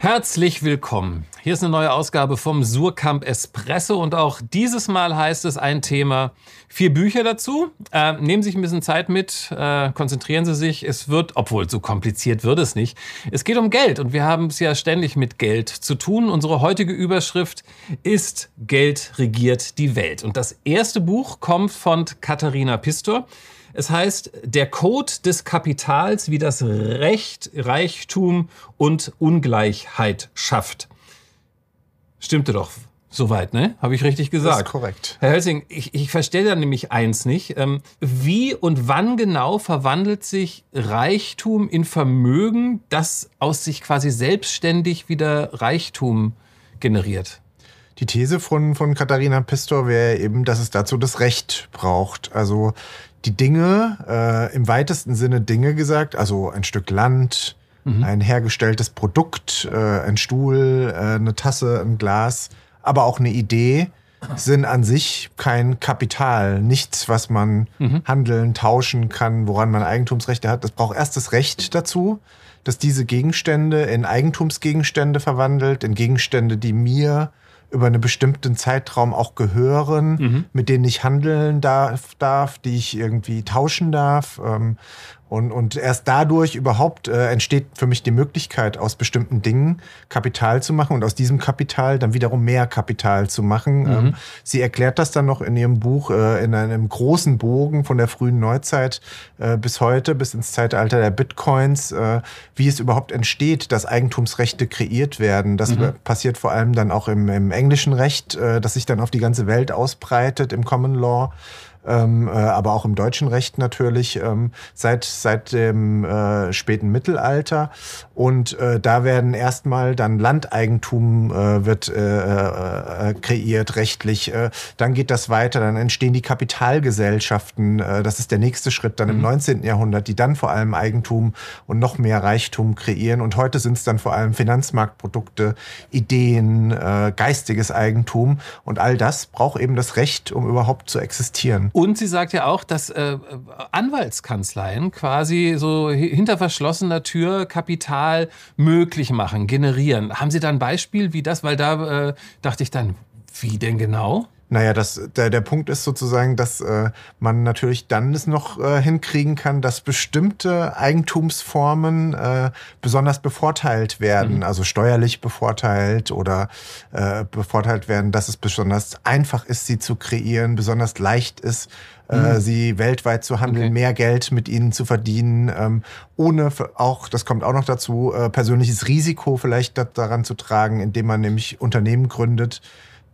Herzlich willkommen. Hier ist eine neue Ausgabe vom Surkamp Espresso und auch dieses Mal heißt es ein Thema, vier Bücher dazu. Äh, nehmen Sie sich ein bisschen Zeit mit, äh, konzentrieren Sie sich. Es wird, obwohl so kompliziert wird es nicht, es geht um Geld und wir haben es ja ständig mit Geld zu tun. Unsere heutige Überschrift ist Geld regiert die Welt. Und das erste Buch kommt von Katharina Pistor. Es heißt, der Code des Kapitals, wie das Recht, Reichtum und Ungleichheit schafft. Stimmte doch soweit, ne? Habe ich richtig gesagt? Das ist korrekt. Herr Hölzing, ich, ich verstehe da nämlich eins nicht. Ähm, wie und wann genau verwandelt sich Reichtum in Vermögen, das aus sich quasi selbstständig wieder Reichtum generiert? Die These von, von Katharina Pistor wäre eben, dass es dazu das Recht braucht. Also die Dinge, äh, im weitesten Sinne Dinge gesagt, also ein Stück Land, mhm. ein hergestelltes Produkt, äh, ein Stuhl, äh, eine Tasse, ein Glas, aber auch eine Idee, sind an sich kein Kapital, nichts, was man mhm. handeln, tauschen kann, woran man Eigentumsrechte hat. Es braucht erst das Recht dazu, dass diese Gegenstände in Eigentumsgegenstände verwandelt, in Gegenstände, die mir über einen bestimmten Zeitraum auch gehören, mhm. mit denen ich handeln darf, darf, die ich irgendwie tauschen darf. Ähm, und, und erst dadurch überhaupt äh, entsteht für mich die Möglichkeit, aus bestimmten Dingen Kapital zu machen und aus diesem Kapital dann wiederum mehr Kapital zu machen. Mhm. Ähm, sie erklärt das dann noch in ihrem Buch äh, in einem großen Bogen von der frühen Neuzeit äh, bis heute, bis ins Zeitalter der Bitcoins, äh, wie es überhaupt entsteht, dass Eigentumsrechte kreiert werden. Das mhm. passiert vor allem dann auch im, im englischen Recht, äh, das sich dann auf die ganze Welt ausbreitet, im Common Law ähm, äh, aber auch im deutschen Recht natürlich ähm, seit, seit dem äh, späten Mittelalter. Und äh, da werden erstmal dann Landeigentum äh, wird äh, äh, kreiert rechtlich. Äh, dann geht das weiter, dann entstehen die Kapitalgesellschaften. Äh, das ist der nächste Schritt dann mhm. im 19. Jahrhundert, die dann vor allem Eigentum und noch mehr Reichtum kreieren. Und heute sind es dann vor allem Finanzmarktprodukte, Ideen, äh, geistiges Eigentum. Und all das braucht eben das Recht, um überhaupt zu existieren. Und sie sagt ja auch, dass äh, Anwaltskanzleien quasi so hinter verschlossener Tür Kapital möglich machen, generieren. Haben Sie da ein Beispiel wie das? Weil da äh, dachte ich dann, wie denn genau? Naja, das, der, der Punkt ist sozusagen, dass äh, man natürlich dann es noch äh, hinkriegen kann, dass bestimmte Eigentumsformen äh, besonders bevorteilt werden, mhm. also steuerlich bevorteilt oder äh, bevorteilt werden, dass es besonders einfach ist, sie zu kreieren, besonders leicht ist, äh, mhm. sie weltweit zu handeln, okay. mehr Geld mit ihnen zu verdienen, ähm, ohne auch, das kommt auch noch dazu, äh, persönliches Risiko vielleicht daran zu tragen, indem man nämlich Unternehmen gründet,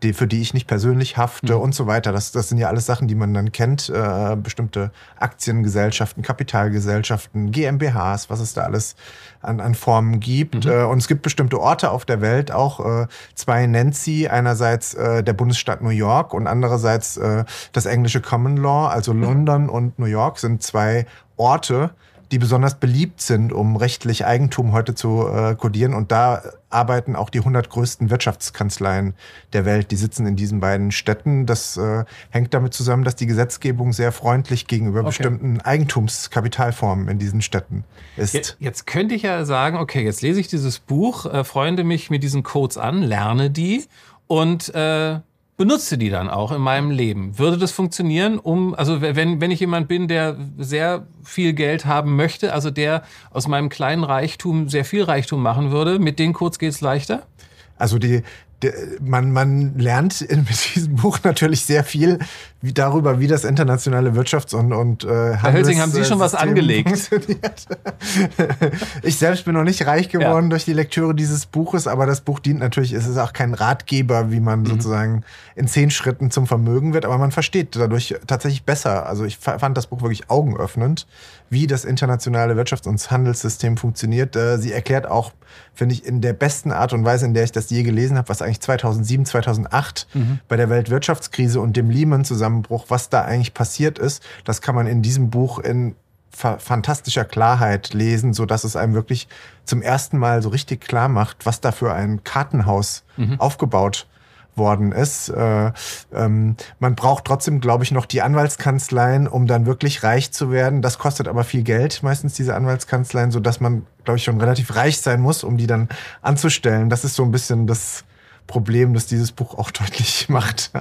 die, für die ich nicht persönlich hafte mhm. und so weiter. Das, das sind ja alles Sachen, die man dann kennt. Äh, bestimmte Aktiengesellschaften, Kapitalgesellschaften, GmbHs, was es da alles an, an Formen gibt. Mhm. Äh, und es gibt bestimmte Orte auf der Welt, auch äh, zwei nennt sie. Einerseits äh, der Bundesstaat New York und andererseits äh, das englische Common Law. Also mhm. London und New York sind zwei Orte, die besonders beliebt sind, um rechtlich Eigentum heute zu äh, kodieren. Und da arbeiten auch die 100 größten Wirtschaftskanzleien der Welt. Die sitzen in diesen beiden Städten. Das äh, hängt damit zusammen, dass die Gesetzgebung sehr freundlich gegenüber okay. bestimmten Eigentumskapitalformen in diesen Städten ist. Jetzt, jetzt, könnte ich ja sagen, okay, jetzt lese ich dieses Buch, äh, freunde mich mit diesen Codes an, lerne die und äh, benutze die dann auch in meinem Leben. Würde das funktionieren, um, also wenn, wenn ich jemand bin, der sehr viel Geld haben möchte, also der aus meinem kleinen Reichtum sehr viel Reichtum machen würde, mit den Codes geht's leichter? Also die, man, man lernt mit diesem Buch natürlich sehr viel darüber, wie das internationale Wirtschafts- und, und äh, Herr Hölzing, haben Sie schon was angelegt? ich selbst bin noch nicht reich geworden ja. durch die Lektüre dieses Buches, aber das Buch dient natürlich, es ist auch kein Ratgeber, wie man mhm. sozusagen in zehn Schritten zum Vermögen wird, aber man versteht dadurch tatsächlich besser. Also ich fand das Buch wirklich augenöffnend, wie das internationale Wirtschafts- und Handelssystem funktioniert. Äh, sie erklärt auch, finde ich, in der besten Art und Weise, in der ich das je gelesen habe, was eigentlich 2007, 2008 mhm. bei der Weltwirtschaftskrise und dem Lehman-Zusammenbruch, was da eigentlich passiert ist. Das kann man in diesem Buch in fantastischer Klarheit lesen, so dass es einem wirklich zum ersten Mal so richtig klar macht, was da für ein Kartenhaus mhm. aufgebaut worden ist. Äh, ähm, man braucht trotzdem, glaube ich, noch die Anwaltskanzleien, um dann wirklich reich zu werden. Das kostet aber viel Geld, meistens diese Anwaltskanzleien, so dass man, glaube ich, schon relativ reich sein muss, um die dann anzustellen. Das ist so ein bisschen das Problem, das dieses Buch auch deutlich macht.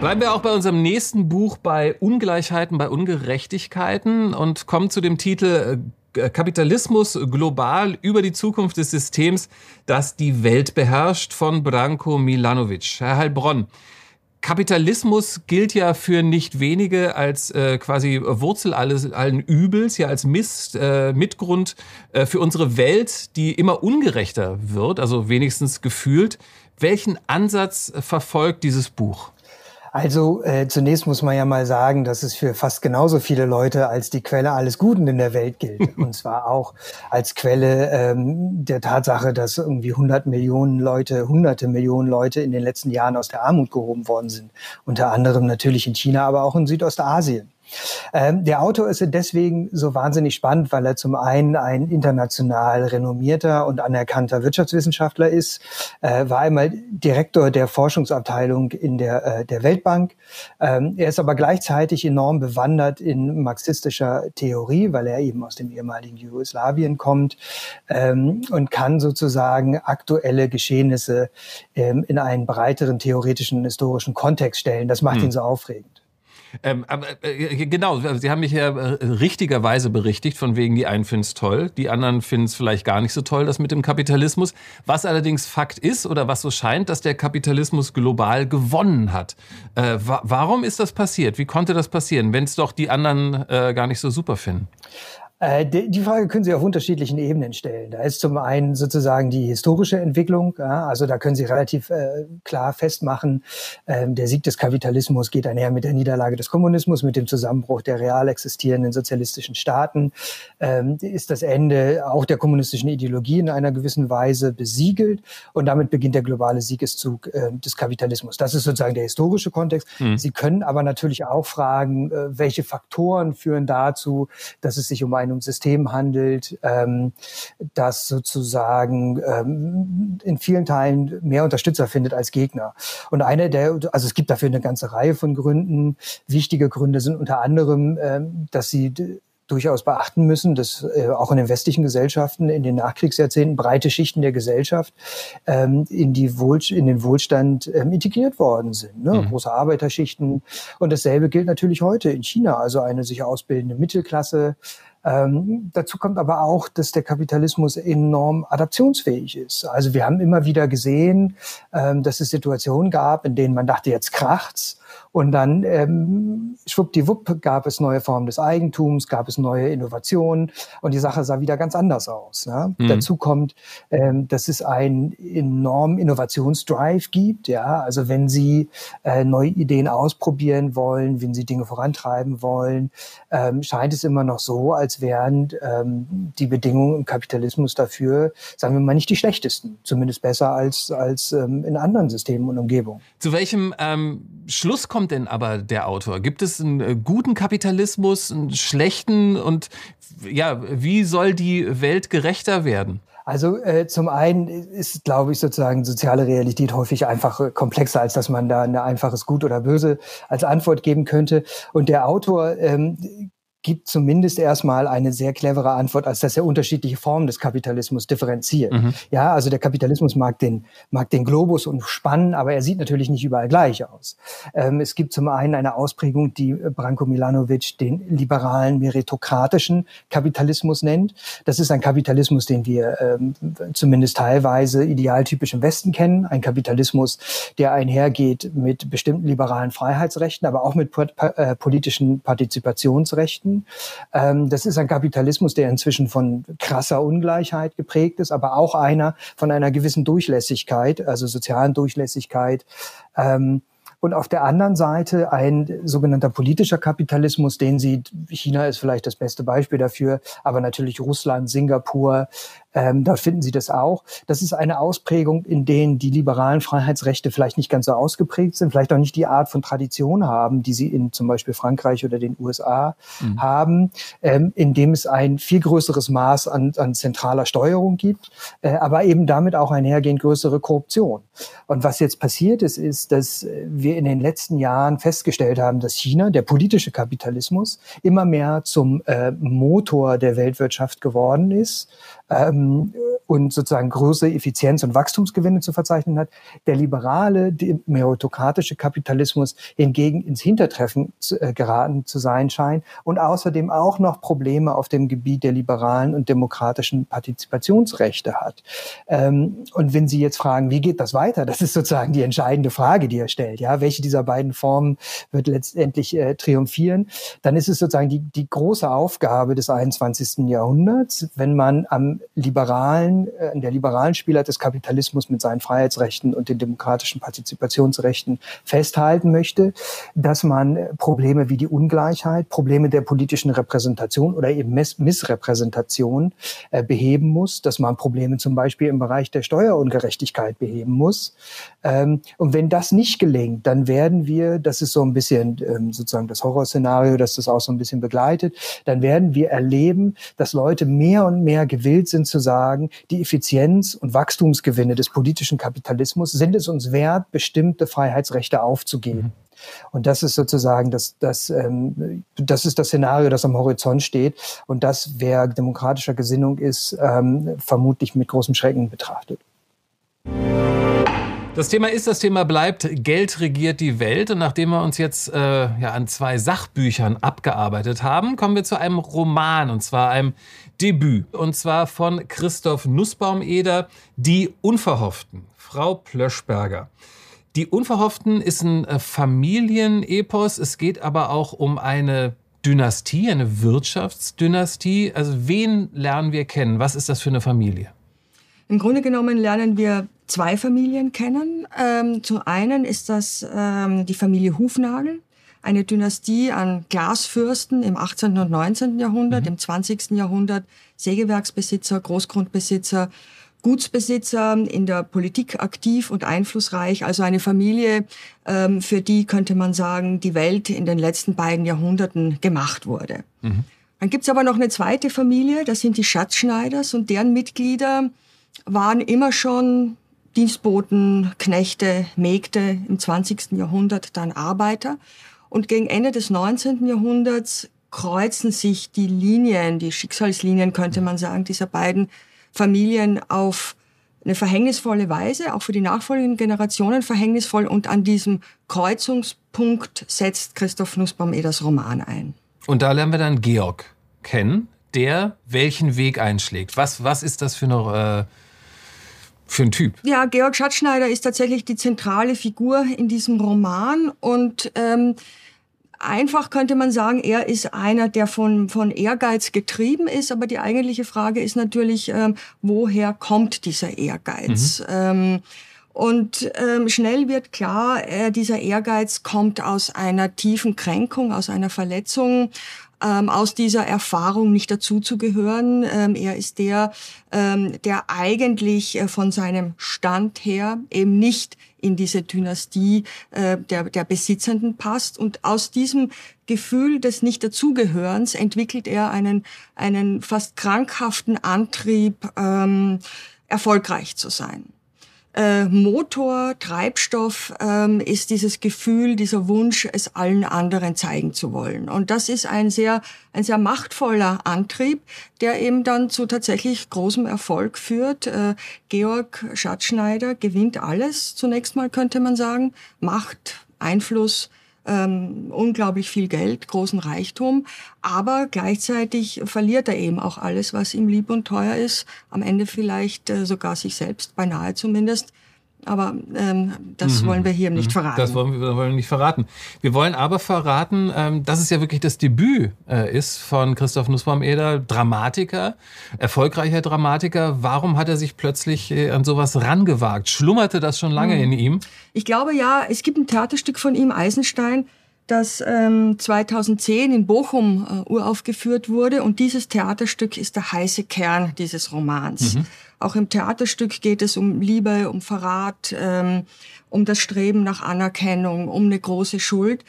Bleiben wir auch bei unserem nächsten Buch bei Ungleichheiten, bei Ungerechtigkeiten und kommen zu dem Titel äh, Kapitalismus global über die Zukunft des Systems, das die Welt beherrscht von Branko Milanovic. Herr Heilbronn, Kapitalismus gilt ja für nicht wenige als äh, quasi Wurzel alles, allen Übels, ja als Mist, äh, Mitgrund äh, für unsere Welt, die immer ungerechter wird, also wenigstens gefühlt. Welchen Ansatz verfolgt dieses Buch? Also äh, zunächst muss man ja mal sagen, dass es für fast genauso viele Leute als die Quelle alles Guten in der Welt gilt. Und zwar auch als Quelle ähm, der Tatsache, dass irgendwie 100 Millionen Leute, hunderte Millionen Leute in den letzten Jahren aus der Armut gehoben worden sind. Unter anderem natürlich in China, aber auch in Südostasien. Ähm, der Autor ist deswegen so wahnsinnig spannend, weil er zum einen ein international renommierter und anerkannter Wirtschaftswissenschaftler ist, äh, war einmal Direktor der Forschungsabteilung in der, äh, der Weltbank. Ähm, er ist aber gleichzeitig enorm bewandert in marxistischer Theorie, weil er eben aus dem ehemaligen Jugoslawien kommt ähm, und kann sozusagen aktuelle Geschehnisse ähm, in einen breiteren theoretischen historischen Kontext stellen. Das macht hm. ihn so aufregend. Ähm, aber, äh, genau, Sie haben mich ja äh, richtigerweise berichtigt, von wegen die einen finden es toll, die anderen finden es vielleicht gar nicht so toll, das mit dem Kapitalismus. Was allerdings Fakt ist oder was so scheint, dass der Kapitalismus global gewonnen hat. Äh, wa warum ist das passiert? Wie konnte das passieren, wenn es doch die anderen äh, gar nicht so super finden? Äh, die Frage können Sie auf unterschiedlichen Ebenen stellen. Da ist zum einen sozusagen die historische Entwicklung. also da können Sie relativ äh, klar festmachen, ähm, der Sieg des Kapitalismus geht einher mit der Niederlage des Kommunismus, mit dem Zusammenbruch der real existierenden sozialistischen Staaten. Ähm, ist das Ende auch der kommunistischen Ideologie in einer gewissen Weise besiegelt und damit beginnt der globale Siegeszug ähm, des Kapitalismus. Das ist sozusagen der historische Kontext. Mhm. Sie können aber natürlich auch fragen, äh, welche Faktoren führen dazu, dass es sich um ein einem System handelt, ähm, das sozusagen ähm, in vielen Teilen mehr Unterstützer findet als Gegner. Und eine der, also es gibt dafür eine ganze Reihe von Gründen. Wichtige Gründe sind unter anderem, ähm, dass sie durchaus beachten müssen, dass äh, auch in den westlichen Gesellschaften in den Nachkriegsjahrzehnten breite Schichten der Gesellschaft ähm, in, die Wohl, in den Wohlstand ähm, integriert worden sind. Ne? Mhm. Große Arbeiterschichten. Und dasselbe gilt natürlich heute in China, also eine sich ausbildende Mittelklasse, ähm, dazu kommt aber auch, dass der Kapitalismus enorm adaptionsfähig ist. Also wir haben immer wieder gesehen, ähm, dass es Situationen gab, in denen man dachte, jetzt kracht's. Und dann ähm, schwuppdiwupp gab es neue Formen des Eigentums, gab es neue Innovationen und die Sache sah wieder ganz anders aus. Ne? Mhm. Dazu kommt, ähm, dass es einen enormen Innovationsdrive gibt. Ja, also wenn Sie äh, neue Ideen ausprobieren wollen, wenn Sie Dinge vorantreiben wollen, ähm, scheint es immer noch so, als wären ähm, die Bedingungen im Kapitalismus dafür, sagen wir mal, nicht die schlechtesten, zumindest besser als als ähm, in anderen Systemen und Umgebungen. Zu welchem ähm, Schluss kommt denn aber der Autor? Gibt es einen äh, guten Kapitalismus, einen schlechten und ja, wie soll die Welt gerechter werden? Also äh, zum einen ist, glaube ich, sozusagen soziale Realität häufig einfach äh, komplexer, als dass man da ein einfaches Gut oder Böse als Antwort geben könnte. Und der Autor ähm, gibt zumindest erstmal eine sehr clevere Antwort, als dass er unterschiedliche Formen des Kapitalismus differenziert. Mhm. Ja, also der Kapitalismus mag den, mag den Globus und spannen, aber er sieht natürlich nicht überall gleich aus. Ähm, es gibt zum einen eine Ausprägung, die Branko Milanovic den liberalen meritokratischen Kapitalismus nennt. Das ist ein Kapitalismus, den wir ähm, zumindest teilweise idealtypisch im Westen kennen. Ein Kapitalismus, der einhergeht mit bestimmten liberalen Freiheitsrechten, aber auch mit äh, politischen Partizipationsrechten. Ähm, das ist ein Kapitalismus, der inzwischen von krasser Ungleichheit geprägt ist, aber auch einer von einer gewissen Durchlässigkeit, also sozialen Durchlässigkeit. Ähm, und auf der anderen Seite ein sogenannter politischer Kapitalismus, den sieht, China ist vielleicht das beste Beispiel dafür, aber natürlich Russland, Singapur, Ähm, dort finden Sie das auch. Das ist eine Ausprägung, in denen die liberalen Freiheitsrechte vielleicht nicht ganz so ausgeprägt sind, vielleicht auch nicht die Art von Tradition haben, die sie in zum Beispiel Frankreich oder den USA mhm. haben, ähm, in dem es ein viel größeres Maß an, an zentraler Steuerung gibt, äh, aber eben damit auch einhergehend größere Korruption. Und was jetzt passiert ist, ist, dass wir in den letzten Jahren festgestellt haben, dass China, der politische Kapitalismus, immer mehr zum äh, Motor der Weltwirtschaft geworden ist ähm, und sozusagen größere Effizienz- und Wachstumsgewinne zu verzeichnen hat. Der liberale, meritokratische Kapitalismus hingegen ins Hintertreffen zu, äh, geraten zu sein scheint und außerdem auch noch Probleme auf dem Gebiet der liberalen und demokratischen Partizipationsrechte hat. Ähm, und wenn Sie jetzt fragen, wie geht das weiter? Das ist sozusagen die entscheidende Frage, die er stellt. Ja, welche dieser beiden Formen wird letztendlich äh, triumphieren? Dann ist es sozusagen die, die große Aufgabe des 21. Jahrhunderts, wenn man am liberalen, äh, in der liberalen Spielart des Kapitalismus mit seinen Freiheitsrechten und den demokratischen Partizipationsrechten festhalten möchte, dass man äh, Probleme wie die Ungleichheit, Probleme der politischen Repräsentation oder eben Miss Missrepräsentation äh, beheben muss, dass man Probleme zum Beispiel im Bereich der Steuerungerechtigkeit beheben muss. Ähm, und wenn das nicht gelingt, dann werden wir, das ist so ein bisschen ähm, sozusagen das Horrorszenario, das das auch so ein bisschen begleitet, dann werden wir erleben, dass Leute mehr und mehr gewillt sind zu sagen, die Effizienz und Wachstumsgewinne des politischen Kapitalismus sind es uns wert, bestimmte Freiheitsrechte aufzugeben. Mhm. Und das ist sozusagen das, das, ähm, das ist das Szenario, das am Horizont steht. Und das, wer demokratischer Gesinnung ist, ähm, vermutlich mit großem Schrecken betrachtet. Das Thema ist, das Thema bleibt, Geld regiert die Welt. Und nachdem wir uns jetzt äh, ja, an zwei Sachbüchern abgearbeitet haben, kommen wir zu einem Roman, und zwar einem Debüt. Und zwar von Christoph Nussbaum-Eder, Die Unverhofften, Frau Plöschberger. Die Unverhofften ist ein äh, Familienepos. Es geht aber auch um eine Dynastie, eine Wirtschaftsdynastie. Also wen lernen wir kennen? Was ist das für eine Familie? Im Grunde genommen lernen wir zwei Familien kennen. Ähm, zum einen ist das ähm, die Familie Hufnagel, eine Dynastie an Glasfürsten im 18. und 19. Jahrhundert, mhm. im 20. Jahrhundert Sägewerksbesitzer, Großgrundbesitzer, Gutsbesitzer, in der Politik aktiv und einflussreich. Also eine Familie, ähm, für die könnte man sagen, die Welt in den letzten beiden Jahrhunderten gemacht wurde. Mhm. Dann gibt's aber noch eine zweite Familie, das sind die Schatzschneiders und deren Mitglieder waren immer schon Dienstboten, Knechte, Mägde im 20. Jahrhundert dann Arbeiter. Und gegen Ende des 19. Jahrhunderts kreuzen sich die Linien, die Schicksalslinien könnte man sagen, dieser beiden Familien auf eine verhängnisvolle Weise, auch für die nachfolgenden Generationen verhängnisvoll. Und an diesem Kreuzungspunkt setzt Christoph Nussbaum-Eders Roman ein. Und da lernen wir dann Georg kennen, der welchen Weg einschlägt. Was, was ist das für eine... Für ein Typ? Ja, Georg Schatzschneider ist tatsächlich die zentrale Figur in diesem Roman und ähm, einfach könnte man sagen, er ist einer, der von, von Ehrgeiz getrieben ist, aber die eigentliche Frage ist natürlich, ähm, woher kommt dieser Ehrgeiz? Mhm. Ähm, und ähm, schnell wird klar, äh, dieser Ehrgeiz kommt aus einer tiefen Kränkung, aus einer Verletzung, ähm, aus dieser Erfahrung nicht dazuzugehören. Ähm, er ist der, ähm, der eigentlich äh, von seinem Stand her eben nicht in diese Dynastie äh, der, der Besitzenden passt. Und aus diesem Gefühl des Nicht-Dazugehörens entwickelt er einen, einen fast krankhaften Antrieb, ähm, erfolgreich zu sein äh, Motor, Treibstoff ähm, ist dieses Gefühl, dieser Wunsch, es allen anderen zeigen zu wollen. Und das ist ein sehr, ein sehr machtvoller Antrieb, der eben dann zu tatsächlich großem Erfolg führt. Äh, Georg Schatzschneider gewinnt alles, zunächst mal könnte man sagen. Macht, Einfluss, ähm, unglaublich viel Geld, großen Reichtum, aber gleichzeitig verliert er eben auch alles, was ihm lieb und teuer ist, am Ende vielleicht äh, sogar sich selbst, beinahe zumindest. Aber ähm, das mhm. wollen wir hier nicht mhm. verraten. Das wollen wir, wollen wir nicht verraten. Wir wollen aber verraten, ähm, dass es ja wirklich das Debüt äh, ist von Christoph Nussbaum-Eder, Dramatiker, erfolgreicher Dramatiker. Warum hat er sich plötzlich äh, an sowas rangewagt? Schlummerte das schon lange mhm. in ihm? Ich glaube ja, es gibt ein Theaterstück von ihm, Eisenstein, das ähm, 2010 in Bochum äh, uraufgeführt wurde. Und dieses Theaterstück ist der heiße Kern dieses Romans. Mhm. Auch im Theaterstück geht es um Liebe, um Verrat, ähm, um das Streben nach Anerkennung, um eine große Schuld.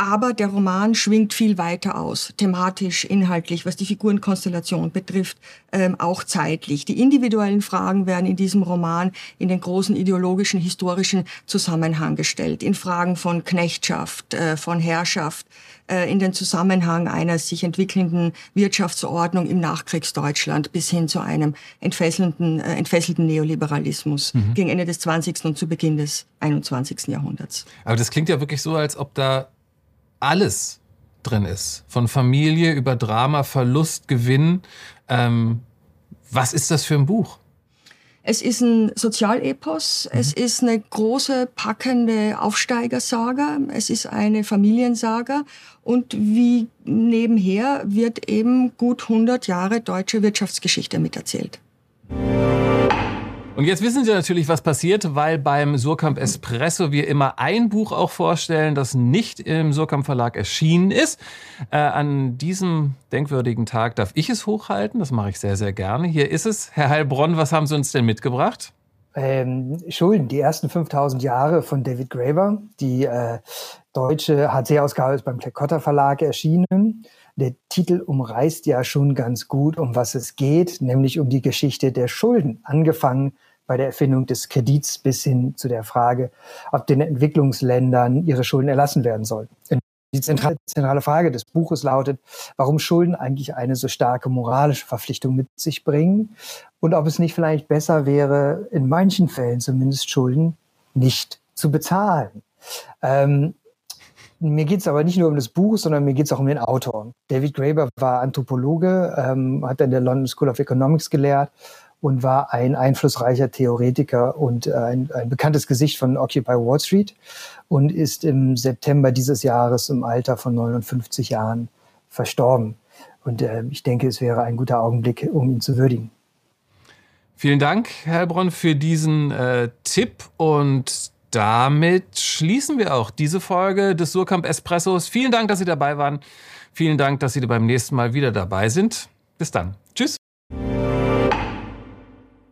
Aber der Roman schwingt viel weiter aus, thematisch, inhaltlich, was die Figurenkonstellation betrifft, ähm, auch zeitlich. Die individuellen Fragen werden in diesem Roman in den großen ideologischen, historischen Zusammenhang gestellt, in Fragen von Knechtschaft, äh, von Herrschaft, äh, in den Zusammenhang einer sich entwickelnden Wirtschaftsordnung im Nachkriegsdeutschland bis hin zu einem entfesselnden, äh, entfesselten Neoliberalismus mhm. gegen Ende des 20. und zu Beginn des 21. Jahrhunderts. Aber das klingt ja wirklich so, als ob da alles drin ist. Von Familie über Drama, Verlust, Gewinn. Ähm, was ist das für ein Buch? Es ist ein Sozialepos, mhm. es ist eine große, packende Aufsteigersaga, es ist eine Familiensaga und wie nebenher wird eben gut 100 Jahre deutsche Wirtschaftsgeschichte miterzählt. Und jetzt wissen Sie natürlich, was passiert, weil beim Surkamp Espresso wir immer ein Buch auch vorstellen, das nicht im Surkamp Verlag erschienen ist. Äh, an diesem denkwürdigen Tag darf ich es hochhalten. Das mache ich sehr, sehr gerne. Hier ist es. Herr Heilbronn, was haben Sie uns denn mitgebracht? Ähm, Schulden, die ersten 5000 Jahre von David Graver. Die äh, deutsche HC-Ausgabe ist beim Klekotta Verlag erschienen. Der Titel umreißt ja schon ganz gut, um was es geht, nämlich um die Geschichte der Schulden, angefangen bei der Erfindung des Kredits bis hin zu der Frage, ob den Entwicklungsländern ihre Schulden erlassen werden sollten. Die zentrale, Frage des Buches lautet, warum Schulden eigentlich eine so starke moralische Verpflichtung mit sich bringen und ob es nicht vielleicht besser wäre, in manchen Fällen zumindest Schulden nicht zu bezahlen. Ähm, mir geht es aber nicht nur um das Buch, sondern mir geht es auch um den Autor. David Graeber war Anthropologe, ähm, hat an der London School of Economics gelehrt und war ein einflussreicher Theoretiker und äh, ein, ein bekanntes Gesicht von Occupy Wall Street und ist im September dieses Jahres im Alter von 59 Jahren verstorben. Und äh, ich denke, es wäre ein guter Augenblick, um ihn zu würdigen. Vielen Dank, Herr Bronn, für diesen äh, Tipp und damit schließen wir auch diese Folge des Surkamp Espressos. Vielen Dank, dass Sie dabei waren. Vielen Dank, dass Sie beim nächsten Mal wieder dabei sind. Bis dann. Tschüss.